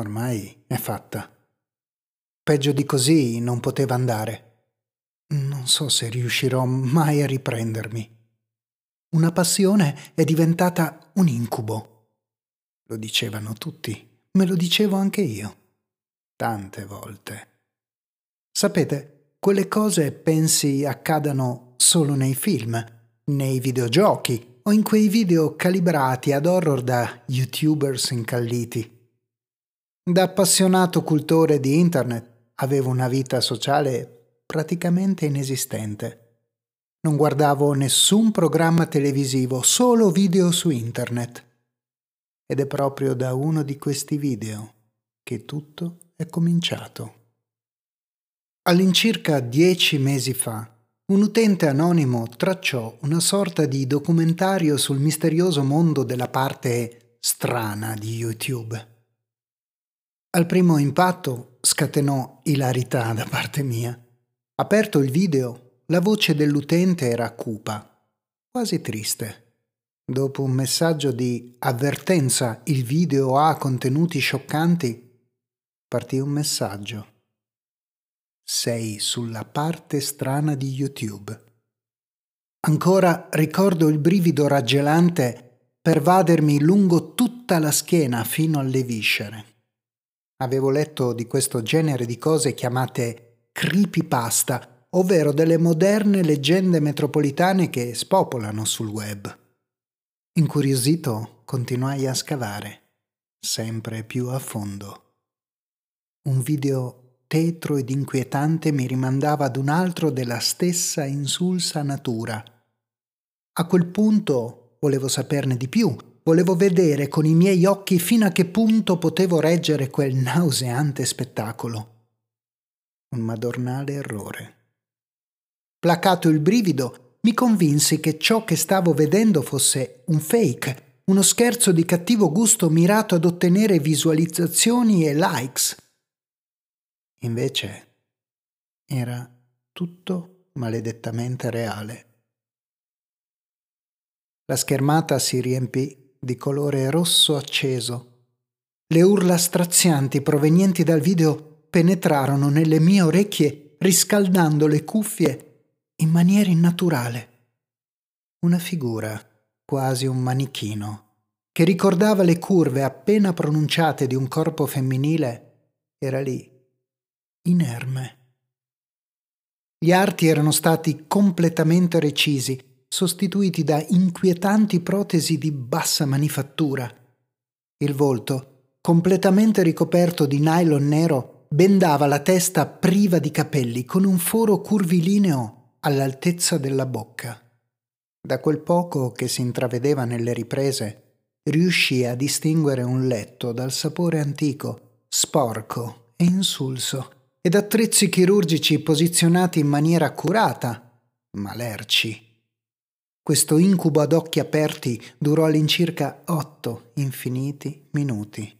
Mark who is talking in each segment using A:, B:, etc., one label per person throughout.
A: ormai è fatta. Peggio di così non poteva andare. Non so se riuscirò mai a riprendermi. Una passione è diventata un incubo. Lo dicevano tutti, me lo dicevo anche io. Tante volte. Sapete, quelle cose pensi accadano solo nei film, nei videogiochi o in quei video calibrati ad horror da youtubers incalliti. Da appassionato cultore di internet avevo una vita sociale praticamente inesistente. Non guardavo nessun programma televisivo, solo video su internet. Ed è proprio da uno di questi video che tutto è cominciato. All'incirca dieci mesi fa, un utente anonimo tracciò una sorta di documentario sul misterioso mondo della parte strana di YouTube. Al primo impatto scatenò ilarità da parte mia. Aperto il video, la voce dell'utente era cupa, quasi triste. Dopo un messaggio di avvertenza il video ha contenuti scioccanti, partì un messaggio. Sei sulla parte strana di YouTube. Ancora ricordo il brivido raggelante pervadermi lungo tutta la schiena fino alle viscere. Avevo letto di questo genere di cose chiamate creepypasta, ovvero delle moderne leggende metropolitane che spopolano sul web. Incuriosito, continuai a scavare, sempre più a fondo. Un video tetro ed inquietante mi rimandava ad un altro della stessa insulsa natura. A quel punto volevo saperne di più Volevo vedere con i miei occhi fino a che punto potevo reggere quel nauseante spettacolo. Un madornale errore. Placato il brivido, mi convinsi che ciò che stavo vedendo fosse un fake, uno scherzo di cattivo gusto mirato ad ottenere visualizzazioni e likes. Invece era tutto maledettamente reale. La schermata si riempì di colore rosso acceso. Le urla strazianti provenienti dal video penetrarono nelle mie orecchie riscaldando le cuffie in maniera innaturale. Una figura, quasi un manichino, che ricordava le curve appena pronunciate di un corpo femminile, era lì, inerme. Gli arti erano stati completamente recisi sostituiti da inquietanti protesi di bassa manifattura. Il volto, completamente ricoperto di nylon nero, bendava la testa priva di capelli con un foro curvilineo all'altezza della bocca. Da quel poco che si intravedeva nelle riprese, riuscì a distinguere un letto dal sapore antico, sporco e insulso, ed attrezzi chirurgici posizionati in maniera accurata, ma lerci questo incubo ad occhi aperti durò all'incirca otto infiniti minuti.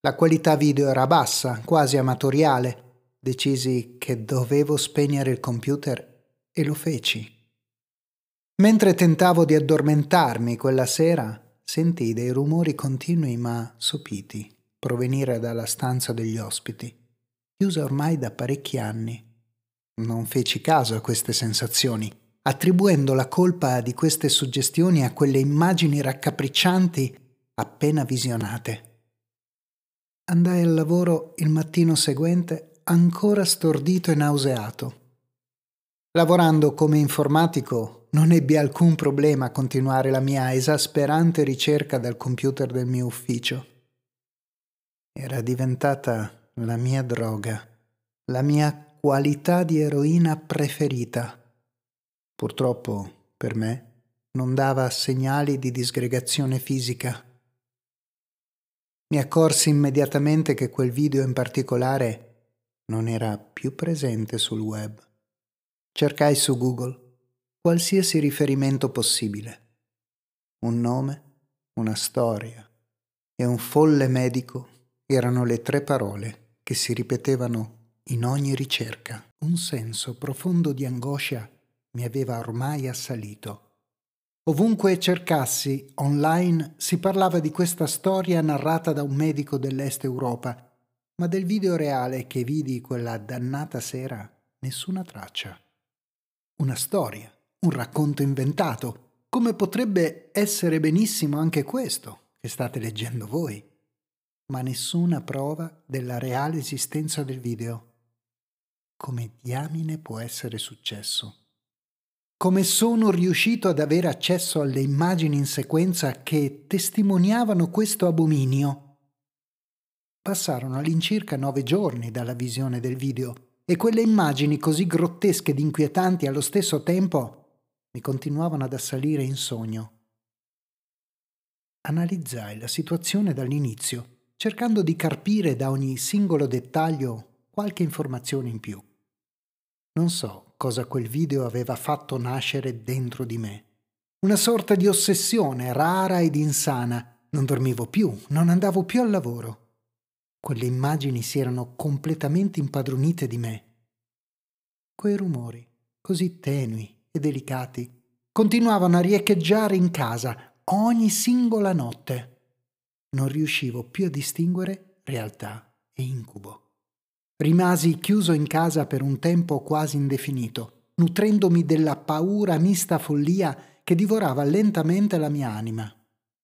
A: La qualità video era bassa, quasi amatoriale. Decisi che dovevo spegnere il computer e lo feci. Mentre tentavo di addormentarmi quella sera, sentii dei rumori continui ma sopiti provenire dalla stanza degli ospiti, chiusa ormai da parecchi anni. Non feci caso a queste sensazioni attribuendo la colpa di queste suggestioni a quelle immagini raccapriccianti appena visionate. Andai al lavoro il mattino seguente ancora stordito e nauseato. Lavorando come informatico non ebbi alcun problema a continuare la mia esasperante ricerca dal computer del mio ufficio. Era diventata la mia droga, la mia qualità di eroina preferita purtroppo per me, non dava segnali di disgregazione fisica. Mi accorsi immediatamente che quel video in particolare non era più presente sul web. Cercai su Google qualsiasi riferimento possibile. Un nome, una storia e un folle medico erano le tre parole che si ripetevano in ogni ricerca. Un senso profondo di angoscia mi aveva ormai assalito. Ovunque cercassi, online, si parlava di questa storia narrata da un medico dell'Est Europa, ma del video reale che vidi quella dannata sera nessuna traccia. Una storia, un racconto inventato, come potrebbe essere benissimo anche questo che state leggendo voi, ma nessuna prova della reale esistenza del video. Come diamine può essere successo? Come sono riuscito ad avere accesso alle immagini in sequenza che testimoniavano questo abominio. Passarono all'incirca nove giorni dalla visione del video e quelle immagini così grottesche ed inquietanti allo stesso tempo mi continuavano ad assalire in sogno. Analizzai la situazione dall'inizio, cercando di carpire da ogni singolo dettaglio qualche informazione in più. Non so cosa quel video aveva fatto nascere dentro di me. Una sorta di ossessione rara ed insana. Non dormivo più, non andavo più al lavoro. Quelle immagini si erano completamente impadronite di me. Quei rumori, così tenui e delicati, continuavano a riecheggiare in casa ogni singola notte. Non riuscivo più a distinguere realtà e incubo. Rimasi chiuso in casa per un tempo quasi indefinito, nutrendomi della paura mista follia che divorava lentamente la mia anima.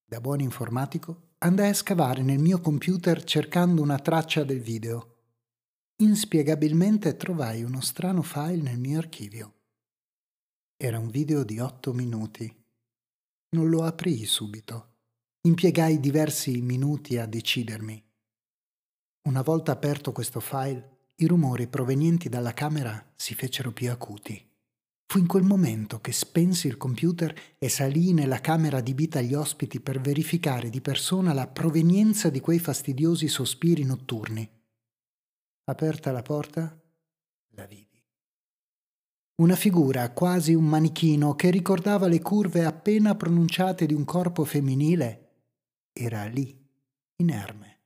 A: Da buon informatico andai a scavare nel mio computer cercando una traccia del video. Inspiegabilmente trovai uno strano file nel mio archivio. Era un video di otto minuti. Non lo aprii subito. Impiegai diversi minuti a decidermi. Una volta aperto questo file, i rumori provenienti dalla camera si fecero più acuti. Fu in quel momento che spensi il computer e salii nella camera adibita agli ospiti per verificare di persona la provenienza di quei fastidiosi sospiri notturni. Aperta la porta, la vidi. Una figura, quasi un manichino, che ricordava le curve appena pronunciate di un corpo femminile, era lì, inerme.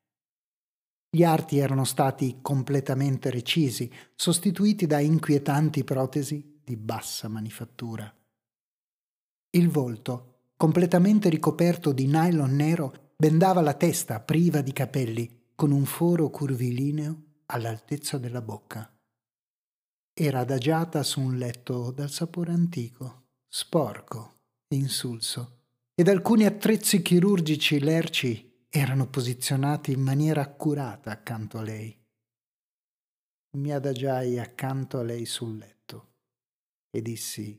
A: Gli arti erano stati completamente recisi, sostituiti da inquietanti protesi di bassa manifattura. Il volto, completamente ricoperto di nylon nero, bendava la testa priva di capelli, con un foro curvilineo all'altezza della bocca. Era adagiata su un letto dal sapore antico, sporco insulso, ed alcuni attrezzi chirurgici lerci erano posizionati in maniera accurata accanto a lei. Mi adagiai accanto a lei sul letto e dissi,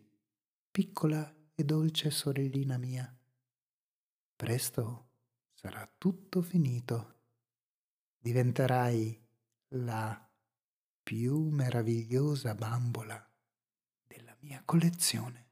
A: piccola e dolce sorellina mia, presto sarà tutto finito. Diventerai la più meravigliosa bambola della mia collezione.